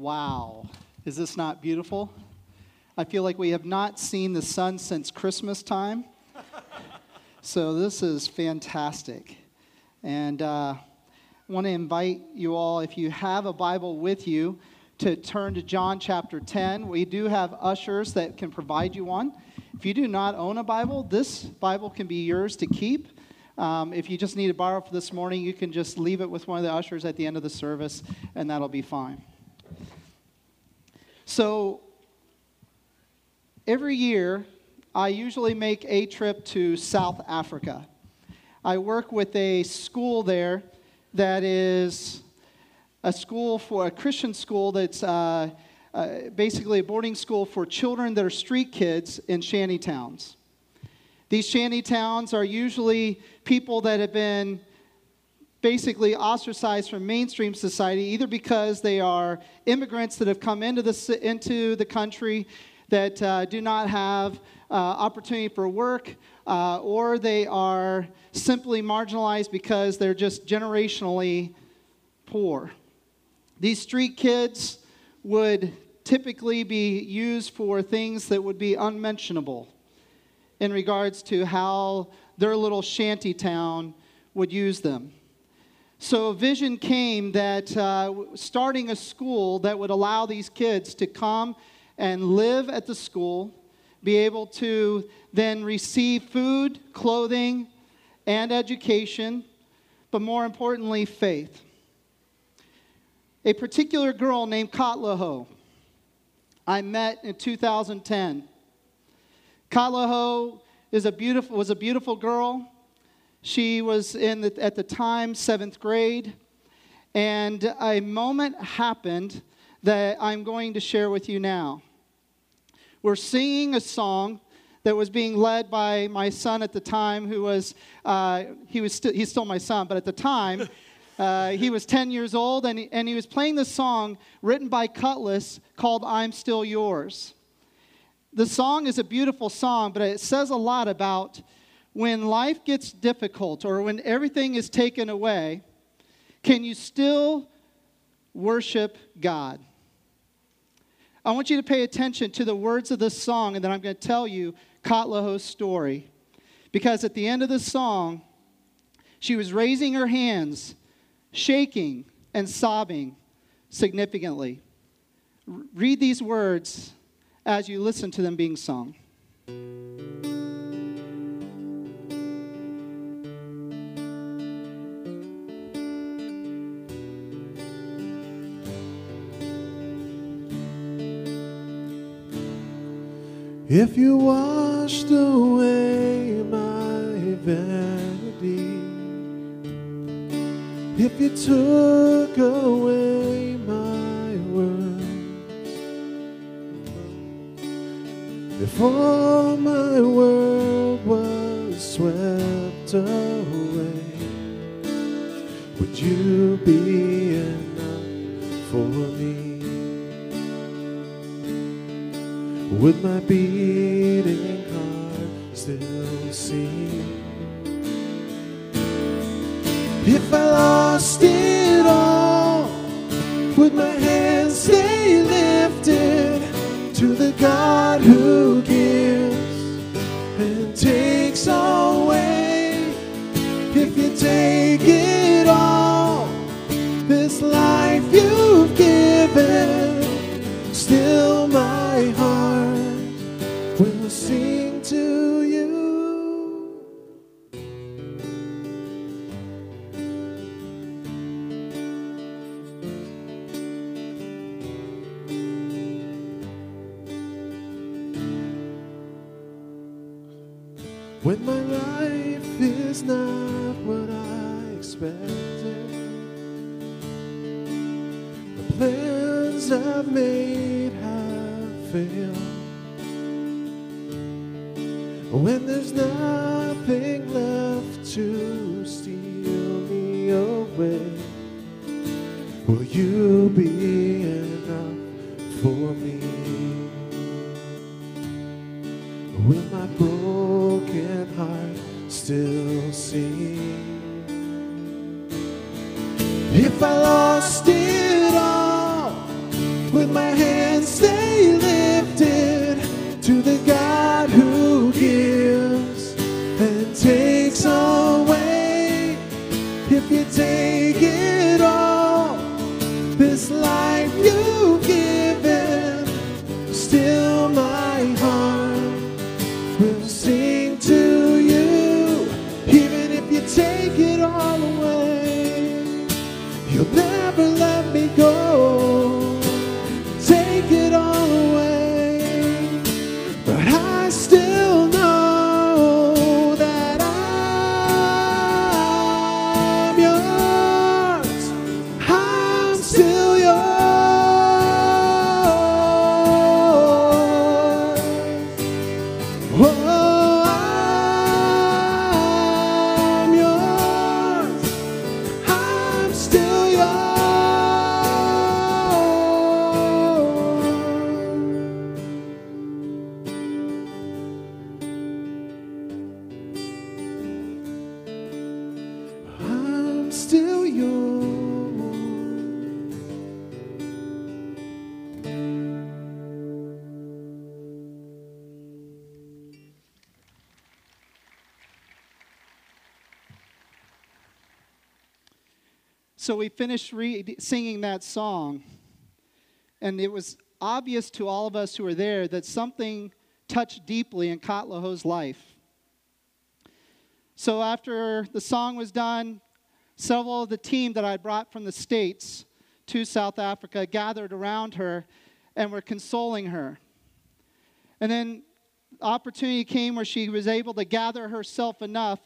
Wow. Is this not beautiful? I feel like we have not seen the sun since Christmas time. so this is fantastic. And uh, I want to invite you all, if you have a Bible with you, to turn to John chapter 10. We do have ushers that can provide you one. If you do not own a Bible, this Bible can be yours to keep. Um, if you just need to borrow for this morning, you can just leave it with one of the ushers at the end of the service, and that'll be fine. So every year, I usually make a trip to South Africa. I work with a school there that is a school for a Christian school that's uh, uh, basically a boarding school for children that are street kids in shanty towns. These shanty towns are usually people that have been basically ostracized from mainstream society, either because they are immigrants that have come into the, into the country that uh, do not have uh, opportunity for work, uh, or they are simply marginalized because they're just generationally poor. These street kids would typically be used for things that would be unmentionable in regards to how their little shanty town would use them. So a vision came that uh, starting a school that would allow these kids to come and live at the school, be able to then receive food, clothing, and education, but more importantly, faith. A particular girl named Katlaho I met in 2010. Katlaho is a beautiful, was a beautiful girl. She was in the, at the time seventh grade, and a moment happened that I'm going to share with you now. We're singing a song that was being led by my son at the time, who was uh, he was st- he's still my son, but at the time. Uh, he was 10 years old and he, and he was playing this song written by Kutless called I'm Still Yours. The song is a beautiful song, but it says a lot about when life gets difficult or when everything is taken away, can you still worship God? I want you to pay attention to the words of this song, and then I'm going to tell you Katlaho's story. Because at the end of the song, she was raising her hands, shaking and sobbing significantly. read these words as you listen to them being sung. If you washed away my vanity, if you took away my words, if all my world was swept away, would you be enough for me? Would my beating heart still see? If I lost it all, would my hands stay lifted to the God who When my life is not what I expected, the plans I've made have failed. When there's nothing left to you take it all, this life So we finished re- singing that song, and it was obvious to all of us who were there that something touched deeply in Katlaho's life. So after the song was done, several of the team that I brought from the States to South Africa gathered around her and were consoling her. And then opportunity came where she was able to gather herself enough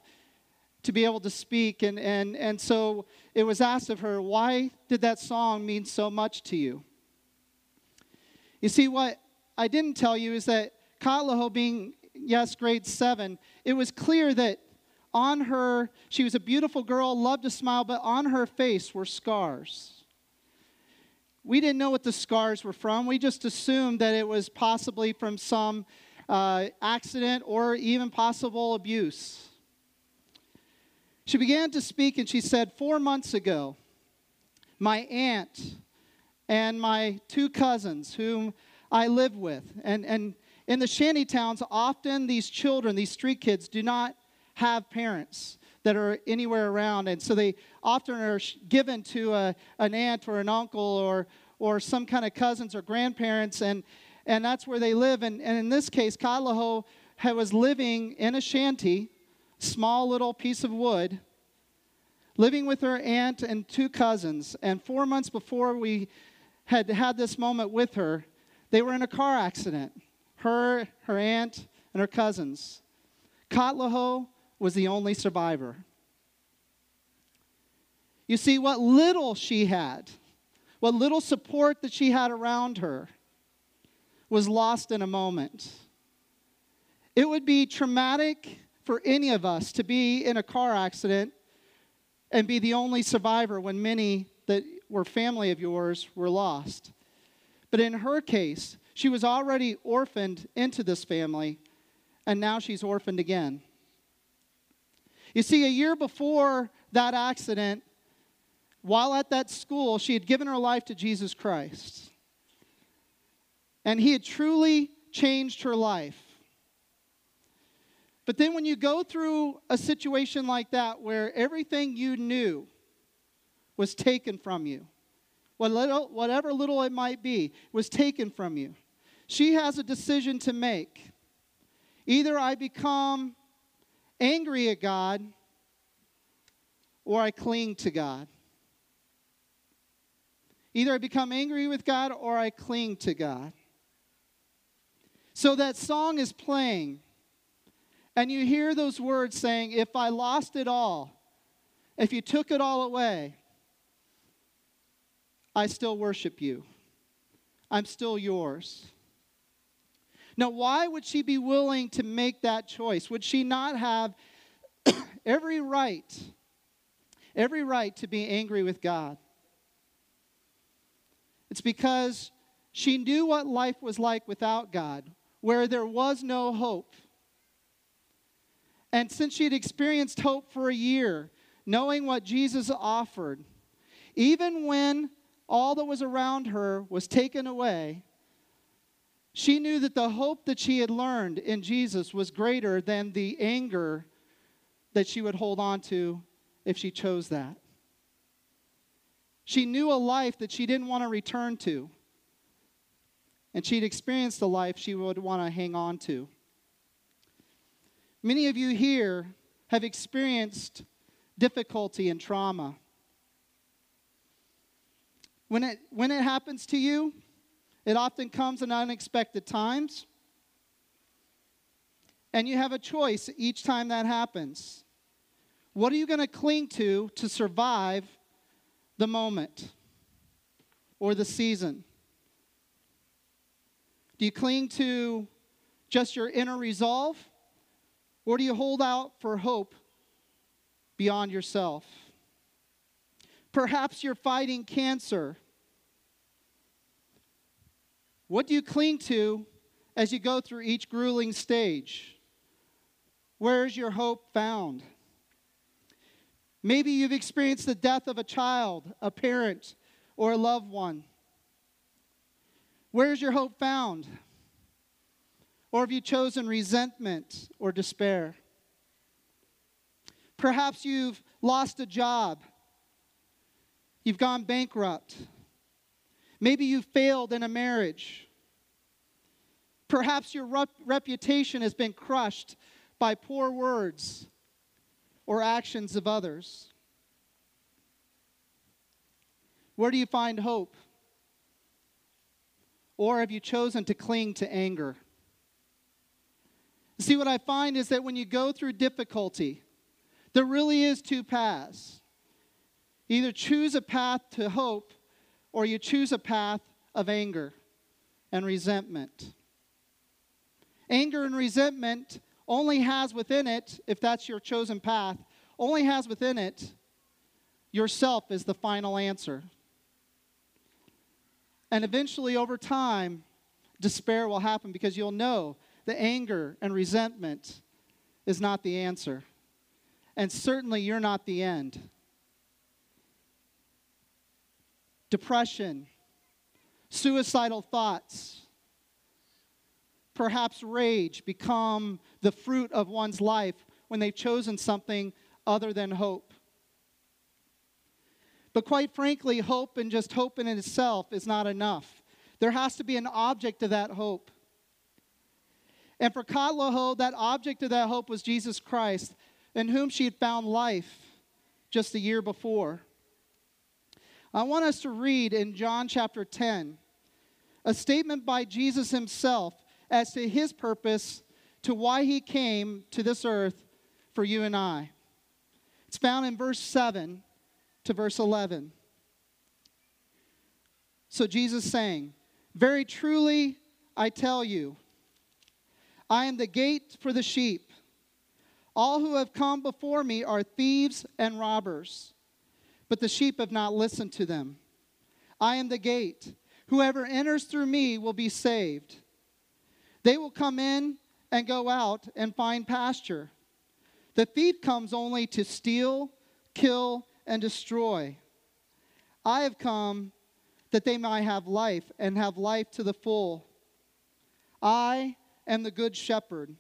to be able to speak. And, and, and so it was asked of her, Why did that song mean so much to you? You see, what I didn't tell you is that Katlaho, being, yes, grade seven, it was clear that on her, she was a beautiful girl, loved to smile, but on her face were scars. We didn't know what the scars were from. We just assumed that it was possibly from some uh, accident or even possible abuse. She began to speak and she said, Four months ago, my aunt and my two cousins, whom I live with, and, and in the shanty towns, often these children, these street kids, do not have parents that are anywhere around. And so they often are given to a, an aunt or an uncle or, or some kind of cousins or grandparents, and, and that's where they live. And, and in this case, Katlaho was living in a shanty, small little piece of wood, living with her aunt and two cousins. And four months before we had had this moment with her, they were in a car accident. Her, her aunt, and her cousins. Katlaho was the only survivor. You see, what little she had, what little support that she had around her, was lost in a moment. It would be traumatic for any of us to be in a car accident and be the only survivor when many that were family of yours were lost. But in her case, she was already orphaned into this family, and now she's orphaned again. You see, a year before that accident, while at that school, she had given her life to Jesus Christ. And he had truly changed her life. But then, when you go through a situation like that where everything you knew was taken from you, whatever little it might be, was taken from you, she has a decision to make. Either I become angry at God or I cling to God. Either I become angry with God or I cling to God. So that song is playing, and you hear those words saying, If I lost it all, if you took it all away, I still worship you. I'm still yours. Now, why would she be willing to make that choice? Would she not have every right, every right to be angry with God? It's because she knew what life was like without God, where there was no hope. And since she had experienced hope for a year, knowing what Jesus offered, even when all that was around her was taken away, she knew that the hope that she had learned in Jesus was greater than the anger that she would hold on to if she chose that. She knew a life that she didn't want to return to. And she'd experienced a life she would want to hang on to. Many of you here have experienced difficulty and trauma. When it, when it happens to you, it often comes in unexpected times. And you have a choice each time that happens. What are you going to cling to to survive the moment or the season? Do you cling to just your inner resolve? Or do you hold out for hope beyond yourself? Perhaps you're fighting cancer. What do you cling to as you go through each grueling stage? Where is your hope found? Maybe you've experienced the death of a child, a parent, or a loved one. Where's your hope found? Or have you chosen resentment or despair? Perhaps you've lost a job. You've gone bankrupt. Maybe you've failed in a marriage. Perhaps your rep- reputation has been crushed by poor words or actions of others. Where do you find hope? Or have you chosen to cling to anger? See, what I find is that when you go through difficulty, there really is two paths. Either choose a path to hope, or you choose a path of anger and resentment. Anger and resentment only has within it, if that's your chosen path, only has within it yourself as the final answer. And eventually, over time, despair will happen because you'll know the anger and resentment is not the answer. And certainly, you're not the end. Depression, suicidal thoughts, perhaps rage become the fruit of one's life when they've chosen something other than hope. But quite frankly, hope and just hope in itself is not enough. There has to be an object of that hope. And for Katlaho, that object of that hope was Jesus Christ, in whom she had found life just a year before. I want us to read in John chapter 10 a statement by Jesus himself as to his purpose, to why he came to this earth for you and I. It's found in verse 7 to verse 11. So Jesus saying, Very truly I tell you, I am the gate for the sheep. All who have come before me are thieves and robbers, but the sheep have not listened to them. I am the gate. Whoever enters through me will be saved. They will come in and go out and find pasture. The thief comes only to steal, kill, and destroy. I have come that they might have life and have life to the full. I am the good shepherd,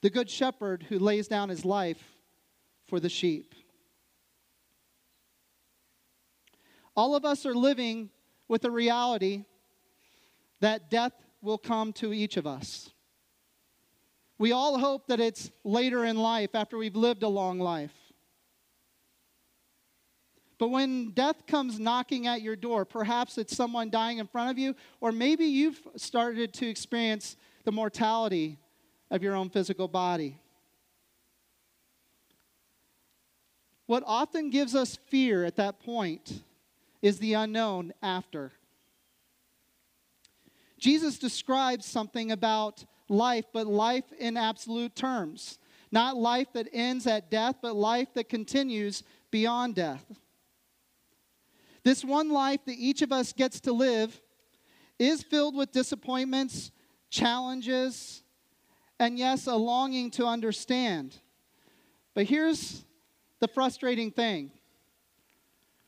the good shepherd who lays down his life for the sheep. All of us are living with the reality that death will come to each of us. We all hope that it's later in life after we've lived a long life. But when death comes knocking at your door, perhaps it's someone dying in front of you, or maybe you've started to experience the mortality of your own physical body. What often gives us fear at that point is the unknown after. Jesus describes something about life, but life in absolute terms. Not life that ends at death, but life that continues beyond death. This one life that each of us gets to live is filled with disappointments, challenges, and yes, a longing to understand. But here's the frustrating thing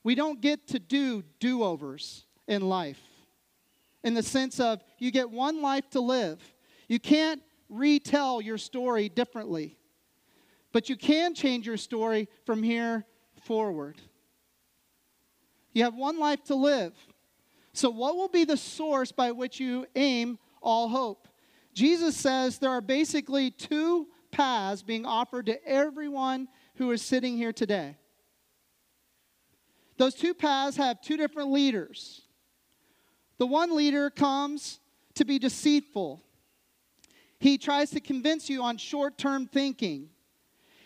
we don't get to do do overs in life, in the sense of you get one life to live. You can't retell your story differently, but you can change your story from here forward. You have one life to live. So, what will be the source by which you aim all hope? Jesus says there are basically two paths being offered to everyone who is sitting here today. Those two paths have two different leaders. The one leader comes to be deceitful. He tries to convince you on short term thinking.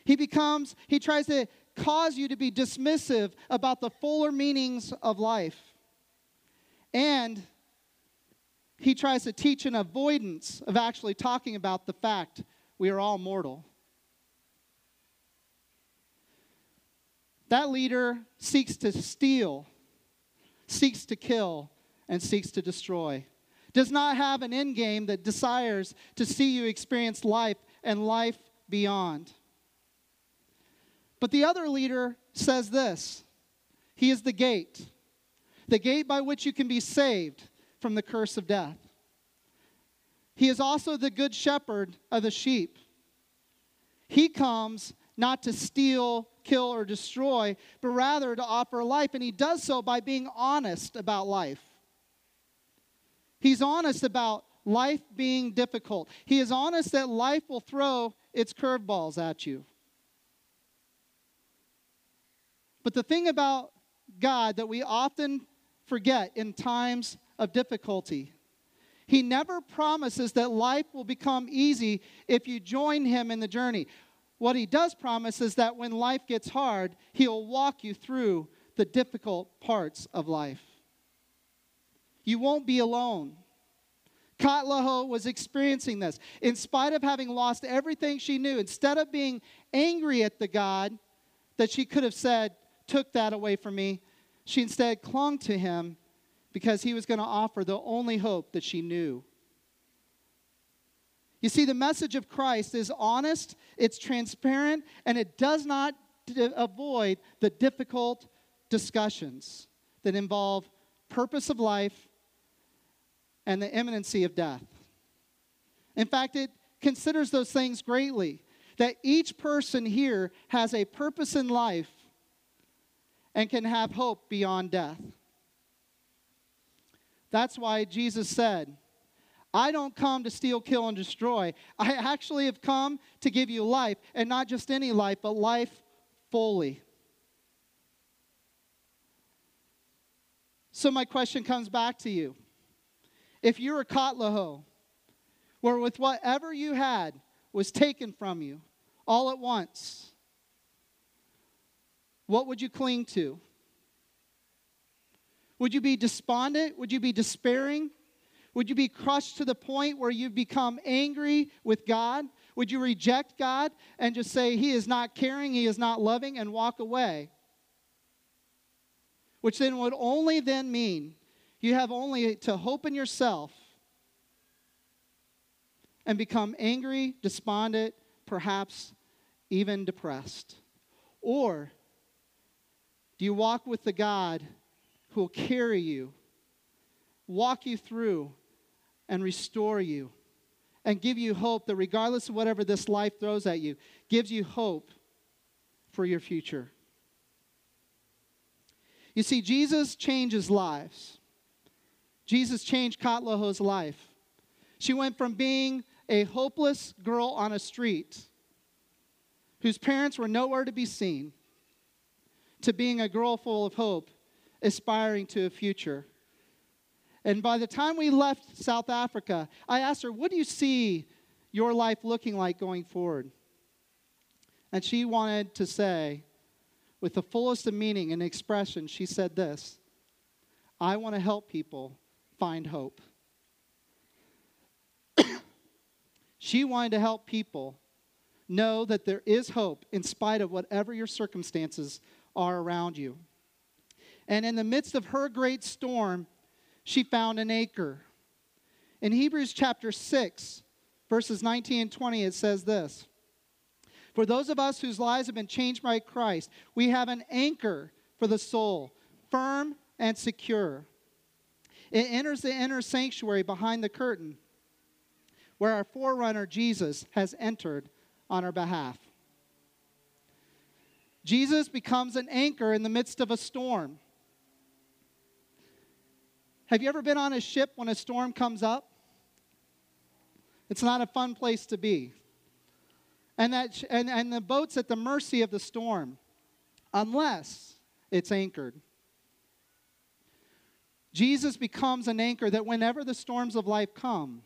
He becomes, he tries to cause you to be dismissive about the fuller meanings of life. And he tries to teach an avoidance of actually talking about the fact we are all mortal. That leader seeks to steal, seeks to kill, and seeks to destroy. Does not have an end game that desires to see you experience life and life beyond. But the other leader says this He is the gate, the gate by which you can be saved from the curse of death. He is also the good shepherd of the sheep. He comes not to steal, kill, or destroy, but rather to offer life. And he does so by being honest about life. He's honest about life being difficult. He is honest that life will throw its curveballs at you. But the thing about God that we often forget in times of difficulty, He never promises that life will become easy if you join Him in the journey. What He does promise is that when life gets hard, He'll walk you through the difficult parts of life. You won't be alone. Katlaho was experiencing this. In spite of having lost everything she knew, instead of being angry at the God that she could have said, took that away from me. She instead clung to him because he was going to offer the only hope that she knew. You see, the message of Christ is honest, it's transparent, and it does not d- avoid the difficult discussions that involve purpose of life and the imminency of death. In fact, it considers those things greatly. That each person here has a purpose in life and can have hope beyond death. That's why Jesus said, I don't come to steal, kill, and destroy. I actually have come to give you life, and not just any life, but life fully. So, my question comes back to you. If you're a Katlaho, where with whatever you had was taken from you all at once, what would you cling to? Would you be despondent? Would you be despairing? Would you be crushed to the point where you become angry with God? Would you reject God and just say, He is not caring, He is not loving, and walk away? Which then would only then mean you have only to hope in yourself and become angry, despondent, perhaps even depressed. Or do you walk with the God who will carry you, walk you through, and restore you, and give you hope that regardless of whatever this life throws at you, gives you hope for your future? You see, Jesus changes lives. Jesus changed Katlaho's life. She went from being a hopeless girl on a street whose parents were nowhere to be seen to being a girl full of hope, aspiring to a future. And by the time we left South Africa, I asked her, What do you see your life looking like going forward? And she wanted to say, with the fullest of meaning and expression, she said this I want to help people find hope. she wanted to help people know that there is hope in spite of whatever your circumstances are around you. And in the midst of her great storm, she found an anchor. In Hebrews chapter 6, verses 19 and 20, it says this For those of us whose lives have been changed by Christ, we have an anchor for the soul, firm and secure. It enters the inner sanctuary behind the curtain where our forerunner Jesus has entered on our behalf. Jesus becomes an anchor in the midst of a storm. Have you ever been on a ship when a storm comes up? It's not a fun place to be. And, that, and, and the boat's at the mercy of the storm, unless it's anchored. Jesus becomes an anchor that whenever the storms of life come,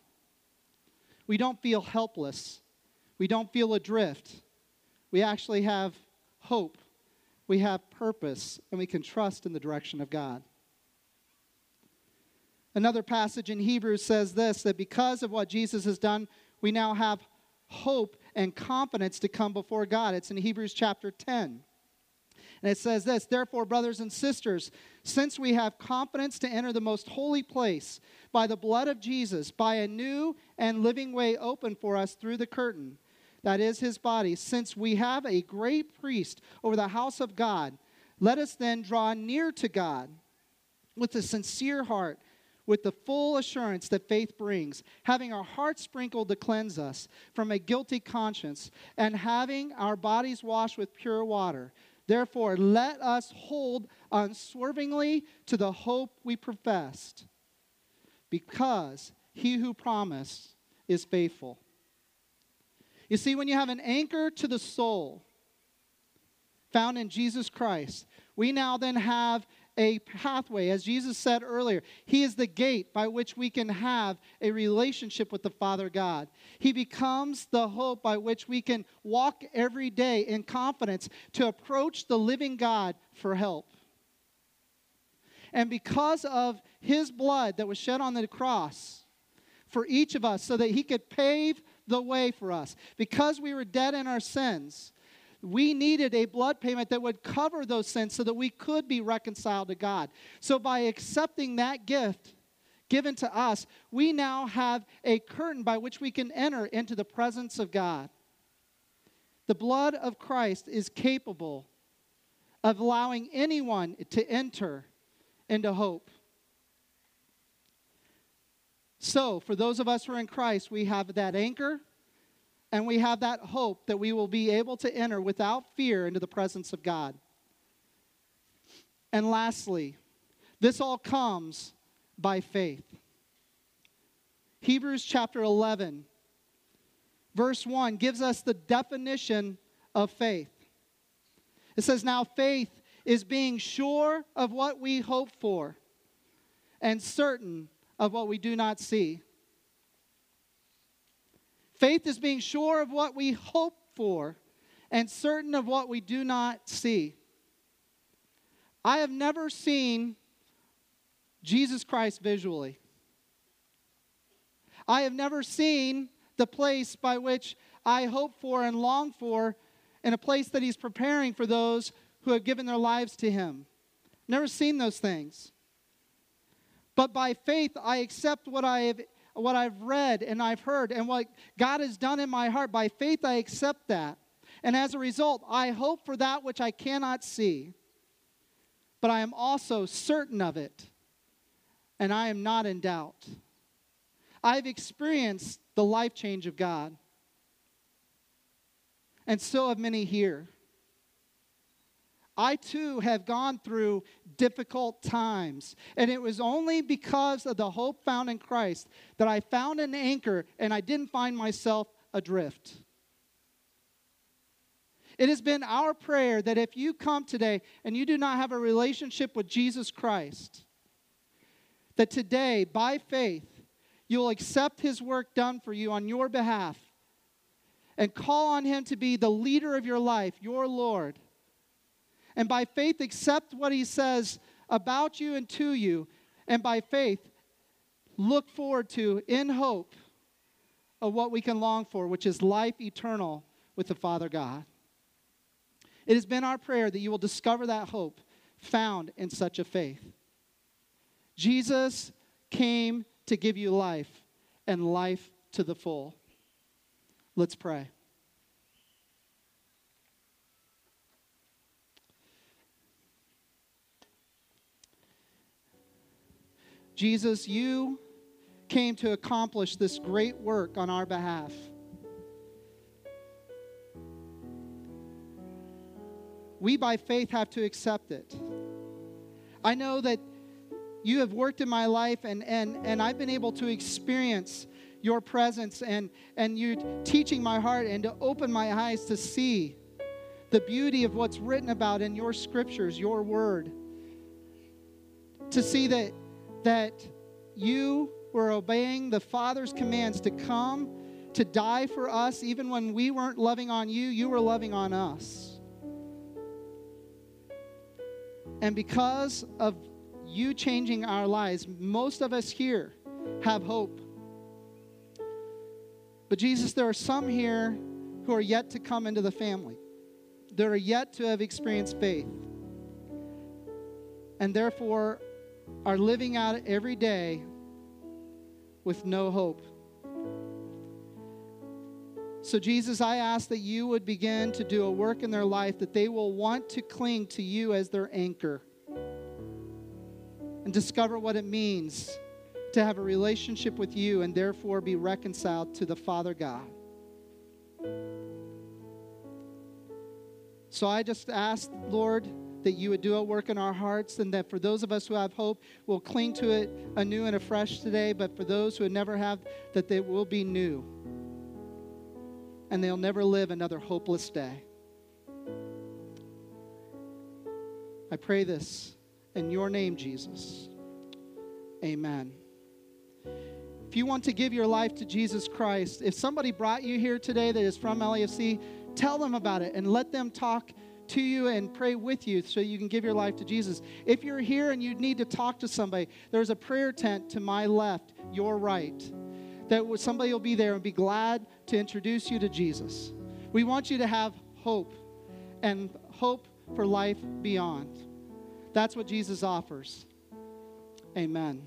we don't feel helpless. We don't feel adrift. We actually have hope. We have purpose, and we can trust in the direction of God. Another passage in Hebrews says this that because of what Jesus has done, we now have hope and confidence to come before God. It's in Hebrews chapter 10. And it says this Therefore, brothers and sisters, since we have confidence to enter the most holy place by the blood of Jesus, by a new and living way open for us through the curtain, that is his body, since we have a great priest over the house of God, let us then draw near to God with a sincere heart with the full assurance that faith brings, having our hearts sprinkled to cleanse us from a guilty conscience, and having our bodies washed with pure water. Therefore, let us hold unswervingly to the hope we professed, because he who promised is faithful. You see, when you have an anchor to the soul found in Jesus Christ, we now then have a pathway. As Jesus said earlier, He is the gate by which we can have a relationship with the Father God. He becomes the hope by which we can walk every day in confidence to approach the living God for help. And because of His blood that was shed on the cross for each of us, so that He could pave the way for us, because we were dead in our sins we needed a blood payment that would cover those sins so that we could be reconciled to God. So, by accepting that gift given to us, we now have a curtain by which we can enter into the presence of God. The blood of Christ is capable of allowing anyone to enter into hope. So, for those of us who are in Christ, we have that anchor and we have that hope that we will be able to enter without fear into the presence of God. And lastly, this all comes by faith. Hebrews chapter 11, verse 1 gives us the definition of faith. It says, Now faith is being sure of what we hope for and certain of what we do not see. Faith is being sure of what we hope for and certain of what we do not see. I have never seen Jesus Christ visually. I have never seen the place by which I hope for and long for in a place that He's preparing for those who have given their lives to Him. Never seen those things. But by faith, I accept what I have what I've read and I've heard and what God has done in my heart. By faith, I accept that. And as a result, I hope for that which I cannot see, but I am also certain of it, and I am not in doubt. I've experienced the life change of God, and so have many here. I too have gone through difficult times. And it was only because of the hope found in Christ that I found an anchor and I didn't find myself adrift. It has been our prayer that if you come today and you do not have a relationship with Jesus Christ, that today, by faith, you'll accept his work done for you on your behalf and call on him to be the leader of your life, your Lord and by faith accept what he says about you and to you, and by faith look forward to, in hope, of what we can long for, which is life eternal with the Father God. It has been our prayer that you will discover that hope found in such a faith. Jesus came to give you life and life to the full. Let's pray. Jesus, you came to accomplish this great work on our behalf. We, by faith, have to accept it. I know that you have worked in my life, and, and, and I've been able to experience your presence and, and you teaching my heart and to open my eyes to see the beauty of what's written about in your scriptures, your word. To see that, that you were obeying the Father's commands to come, to die for us, even when we weren't loving on you, you were loving on us. And because of you changing our lives, most of us here have hope. But Jesus, there are some here who are yet to come into the family. That are yet to have experienced faith. And therefore are living out every day with no hope. So, Jesus, I ask that you would begin to do a work in their life that they will want to cling to you as their anchor and discover what it means to have a relationship with you and therefore be reconciled to the Father God. So I just ask, Lord, that you would do a work in our hearts and that for those of us who have hope, we'll cling to it anew and afresh today. But for those who never have, that they will be new and they'll never live another hopeless day. I pray this in your name, Jesus. Amen. If you want to give your life to Jesus Christ, if somebody brought you here today that is from LEFC, tell them about it and let them talk to you and pray with you so you can give your life to Jesus. If you're here and you need to talk to somebody, there's a prayer tent to my left, your right, that somebody will be there and be glad to introduce you to Jesus. We want you to have hope and hope for life beyond. That's what Jesus offers. Amen.